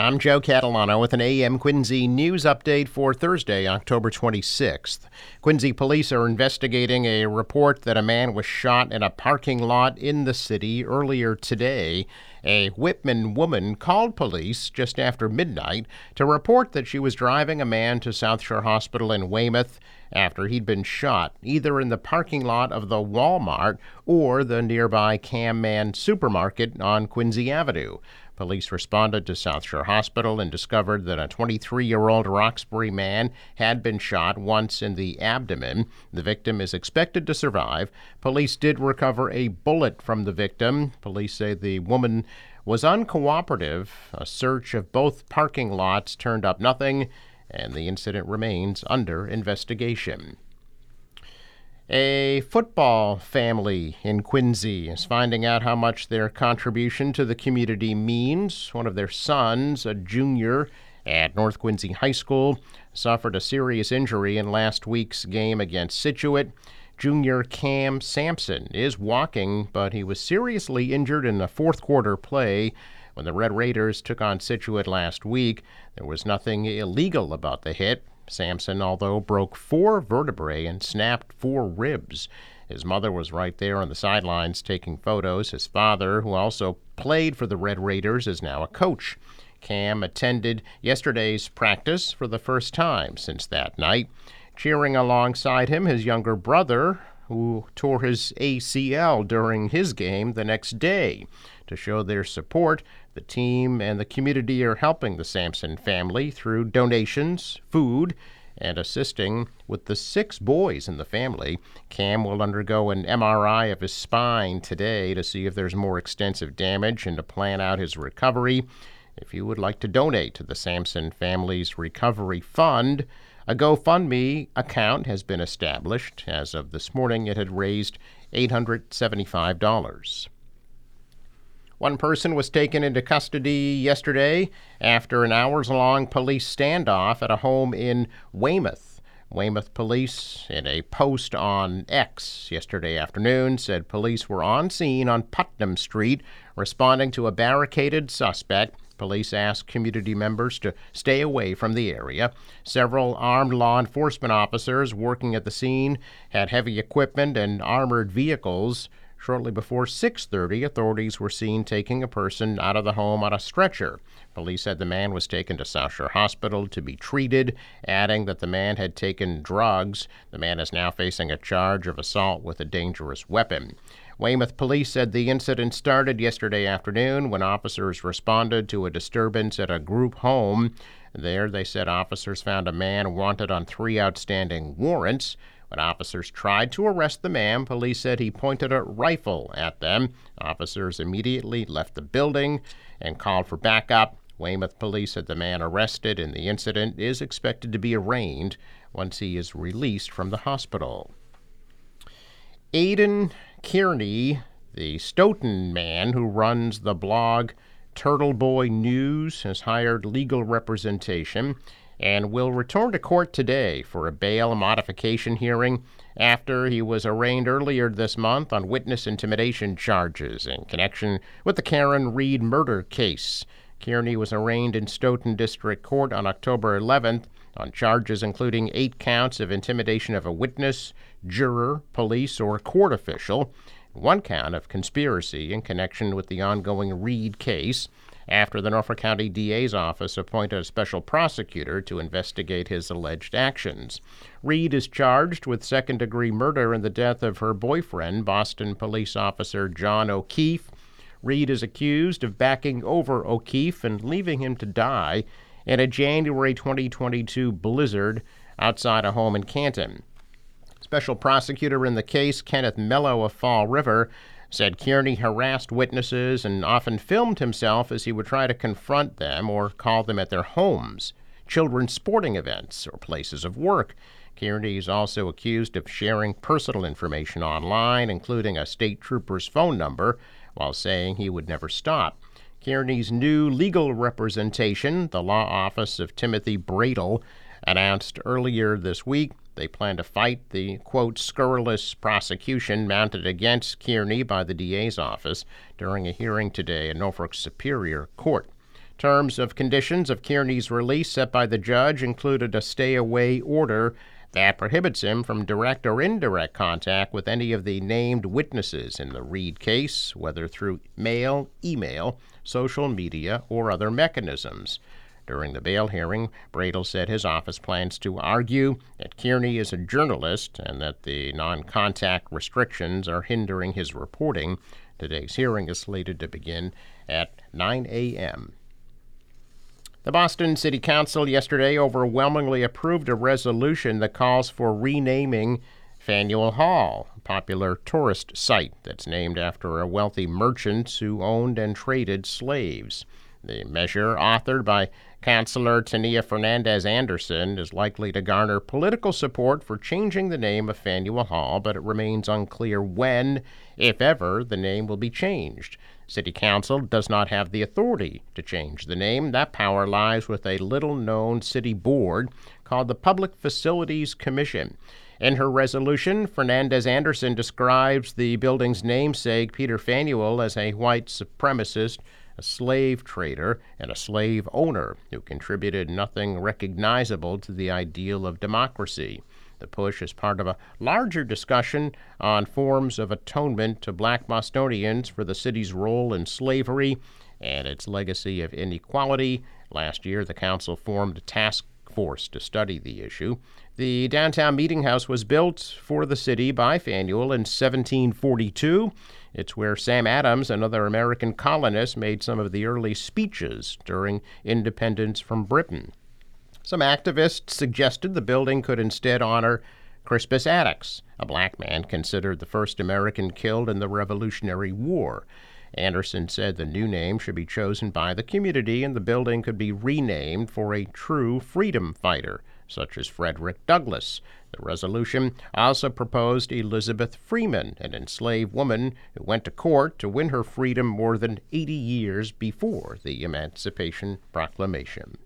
I'm Joe Catalano with an AM Quincy news update for Thursday, October 26th. Quincy police are investigating a report that a man was shot in a parking lot in the city earlier today. A Whitman woman called police just after midnight to report that she was driving a man to South Shore Hospital in Weymouth after he'd been shot either in the parking lot of the Walmart or the nearby Kam Man supermarket on Quincy Avenue. Police responded to South Shore Hospital and discovered that a 23 year old Roxbury man had been shot once in the abdomen. The victim is expected to survive. Police did recover a bullet from the victim. Police say the woman was uncooperative. A search of both parking lots turned up nothing, and the incident remains under investigation. A football family in Quincy is finding out how much their contribution to the community means. One of their sons, a junior at North Quincy High School, suffered a serious injury in last week's game against Scituate. Junior Cam Sampson is walking, but he was seriously injured in the fourth quarter play when the Red Raiders took on Scituate last week. There was nothing illegal about the hit. Sampson, although, broke four vertebrae and snapped four ribs. His mother was right there on the sidelines taking photos. His father, who also played for the Red Raiders, is now a coach. Cam attended yesterday's practice for the first time since that night. Cheering alongside him, his younger brother, who tore his ACL during his game the next day. To show their support, the team and the community are helping the Sampson family through donations, food, and assisting with the six boys in the family. Cam will undergo an MRI of his spine today to see if there's more extensive damage and to plan out his recovery. If you would like to donate to the Sampson family's recovery fund, a GoFundMe account has been established. As of this morning, it had raised $875. One person was taken into custody yesterday after an hours long police standoff at a home in Weymouth. Weymouth police, in a post on X yesterday afternoon, said police were on scene on Putnam Street responding to a barricaded suspect. Police asked community members to stay away from the area. Several armed law enforcement officers working at the scene had heavy equipment and armored vehicles Shortly before 6:30, authorities were seen taking a person out of the home on a stretcher. Police said the man was taken to South Shore Hospital to be treated, adding that the man had taken drugs. The man is now facing a charge of assault with a dangerous weapon. Weymouth police said the incident started yesterday afternoon when officers responded to a disturbance at a group home. There, they said officers found a man wanted on three outstanding warrants. When officers tried to arrest the man, police said he pointed a rifle at them. Officers immediately left the building and called for backup. Weymouth police said the man arrested in the incident is expected to be arraigned once he is released from the hospital. Aidan Kearney, the Stoughton man who runs the blog Turtle Boy News, has hired legal representation and will return to court today for a bail modification hearing after he was arraigned earlier this month on witness intimidation charges in connection with the Karen Read murder case. Kearney was arraigned in Stoughton District Court on October 11th on charges including eight counts of intimidation of a witness, juror, police, or court official, one count of conspiracy in connection with the ongoing Read case after the Norfolk County DA's office appointed a special prosecutor to investigate his alleged actions. Read is charged with second degree murder in the death of her boyfriend, Boston police officer John O'Keefe. Read is accused of backing over O'Keefe and leaving him to die in a January 2022 blizzard outside a home in Canton. Special prosecutor in the case, Kenneth Mello of Fall River, said Kearney harassed witnesses and often filmed himself as he would try to confront them or call them at their homes, children's sporting events, or places of work. Kearney is also accused of sharing personal information online, including a state trooper's phone number, while saying he would never stop. Kearney's new legal representation, the law office of Timothy Bradl, announced earlier this week they plan to fight the, quote, scurrilous prosecution mounted against Kearney by the DA's office during a hearing today in Norfolk Superior Court. Terms of conditions of Kearney's release set by the judge included a stay away order that prohibits him from direct or indirect contact with any of the named witnesses in the Read case, whether through mail, email, social media, or other mechanisms. During the bail hearing, Bradl said his office plans to argue that Kearney is a journalist and that the non contact restrictions are hindering his reporting. Today's hearing is slated to begin at 9 a.m. The Boston City Council yesterday overwhelmingly approved a resolution that calls for renaming Faneuil Hall, a popular tourist site that's named after a wealthy merchant who owned and traded slaves. The measure, authored by Councilor Tania Fernandes Anderson, is likely to garner political support for changing the name of Faneuil Hall, but it remains unclear when, if ever, the name will be changed. City Council does not have the authority to change the name. That power lies with a little known city board called the Public Facilities Commission. In her resolution, Fernandez Anderson describes the building's namesake, Peter Faneuil, as a white supremacist, a slave trader, and a slave owner who contributed nothing recognizable to the ideal of democracy. The push is part of a larger discussion on forms of atonement to black Bostonians for the city's role in slavery and its legacy of inequality. Last year, the council formed a task force to study the issue. The downtown meeting house was built for the city by Faneuil in 1742. It's where Sam Adams and other American colonists made some of the early speeches during independence from Britain. Some activists suggested the building could instead honor Crispus Attucks, a black man considered the first American killed in the Revolutionary War. Anderson said the new name should be chosen by the community and the building could be renamed for a true freedom fighter, such as Frederick Douglass. The resolution also proposed Elizabeth Freeman, an enslaved woman who went to court to win her freedom more than 80 years before the Emancipation Proclamation.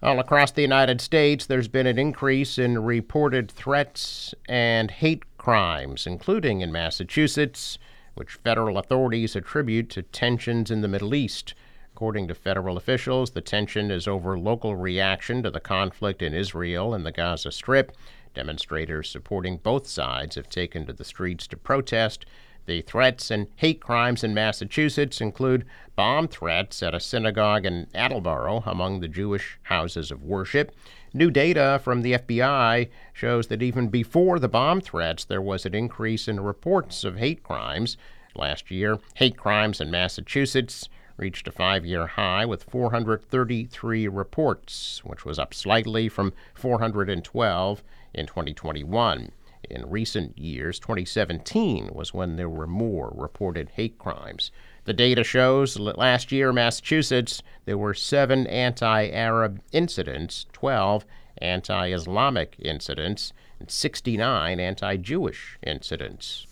All across the United States, there's been an increase in reported threats and hate crimes, including in Massachusetts, which federal authorities attribute to tensions in the Middle East. According to federal officials, the tension is over local reaction to the conflict in Israel and the Gaza Strip. Demonstrators supporting both sides have taken to the streets to protest. The threats and hate crimes in Massachusetts include bomb threats at a synagogue in Attleboro among the Jewish houses of worship. New data from the FBI shows that even before the bomb threats, there was an increase in reports of hate crimes. Last year, hate crimes in Massachusetts reached a five year high with 433 reports, which was up slightly from 412 in 2021. In recent years, 2017 was when there were more reported hate crimes. The data shows that last year, in Massachusetts, there were seven anti Arab incidents, 12 anti Islamic incidents, and 69 anti Jewish incidents.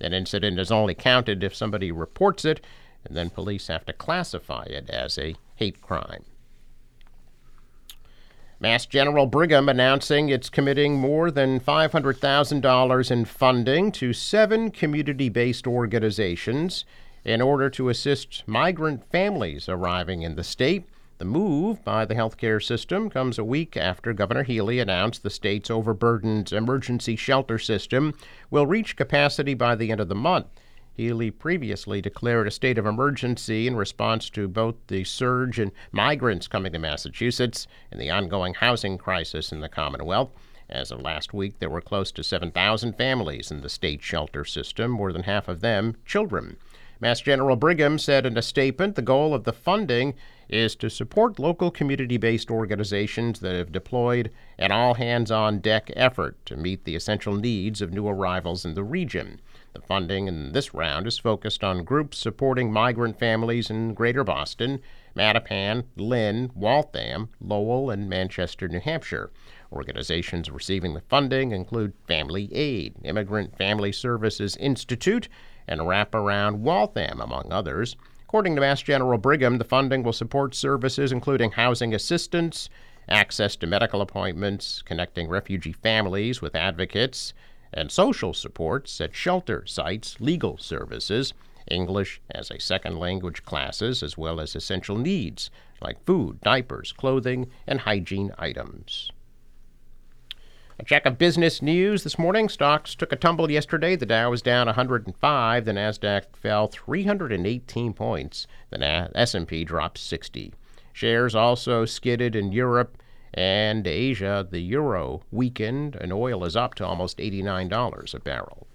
An incident is only counted if somebody reports it, and then police have to classify it as a hate crime. Mass General Brigham announcing it's committing more than $500,000 in funding to seven community based organizations in order to assist migrant families arriving in the state. The move by the healthcare system comes a week after Governor Healey announced the state's overburdened emergency shelter system will reach capacity by the end of the month. Healey previously declared a state of emergency in response to both the surge in migrants coming to Massachusetts and the ongoing housing crisis in the Commonwealth. As of last week, there were close to 7,000 families in the state shelter system, more than half of them children. Mass General Brigham said in a statement the goal of the funding is to support local community based organizations that have deployed an all hands on deck effort to meet the essential needs of new arrivals in the region. The funding in this round is focused on groups supporting migrant families in Greater Boston, Mattapan, Lynn, Waltham, Lowell, and Manchester, New Hampshire. Organizations receiving the funding include Family Aid, Immigrant Family Services Institute, and Wraparound Waltham, among others. According to Mass General Brigham, the funding will support services including housing assistance, access to medical appointments, connecting refugee families with advocates, and social supports at shelter sites, legal services, English as a second language classes, as well as essential needs like food, diapers, clothing, and hygiene items. A check of business news this morning. Stocks took a tumble yesterday. The Dow was down 105. The Nasdaq fell 318 points. The S&P dropped 60. Shares also skidded in Europe and Asia. The euro weakened, and oil is up to almost $89 a barrel.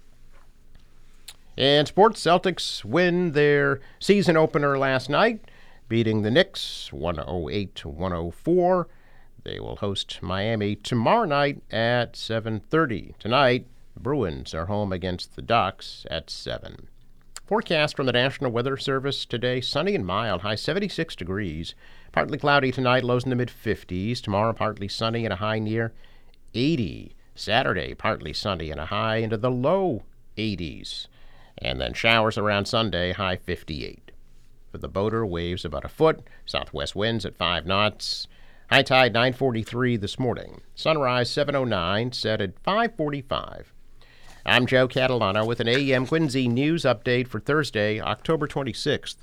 And sports, Celtics win their season opener last night, beating the Knicks 108 104. They will host Miami tomorrow night at 7:30. Tonight, Bruins are home against the Ducks at 7. Forecast from the National Weather Service today sunny and mild, high 76 degrees. Partly cloudy tonight, lows in the mid 50s. Tomorrow, partly sunny and a high near 80. Saturday, partly sunny and a high into the low 80s. And then showers around Sunday, high 58. For the boater, waves about a foot, southwest winds at 5 knots. High tide 9:43 this morning. Sunrise 7:09, set at 5:45. I'm Joe Catalano with an AM Quincy news update for Thursday, October 26th.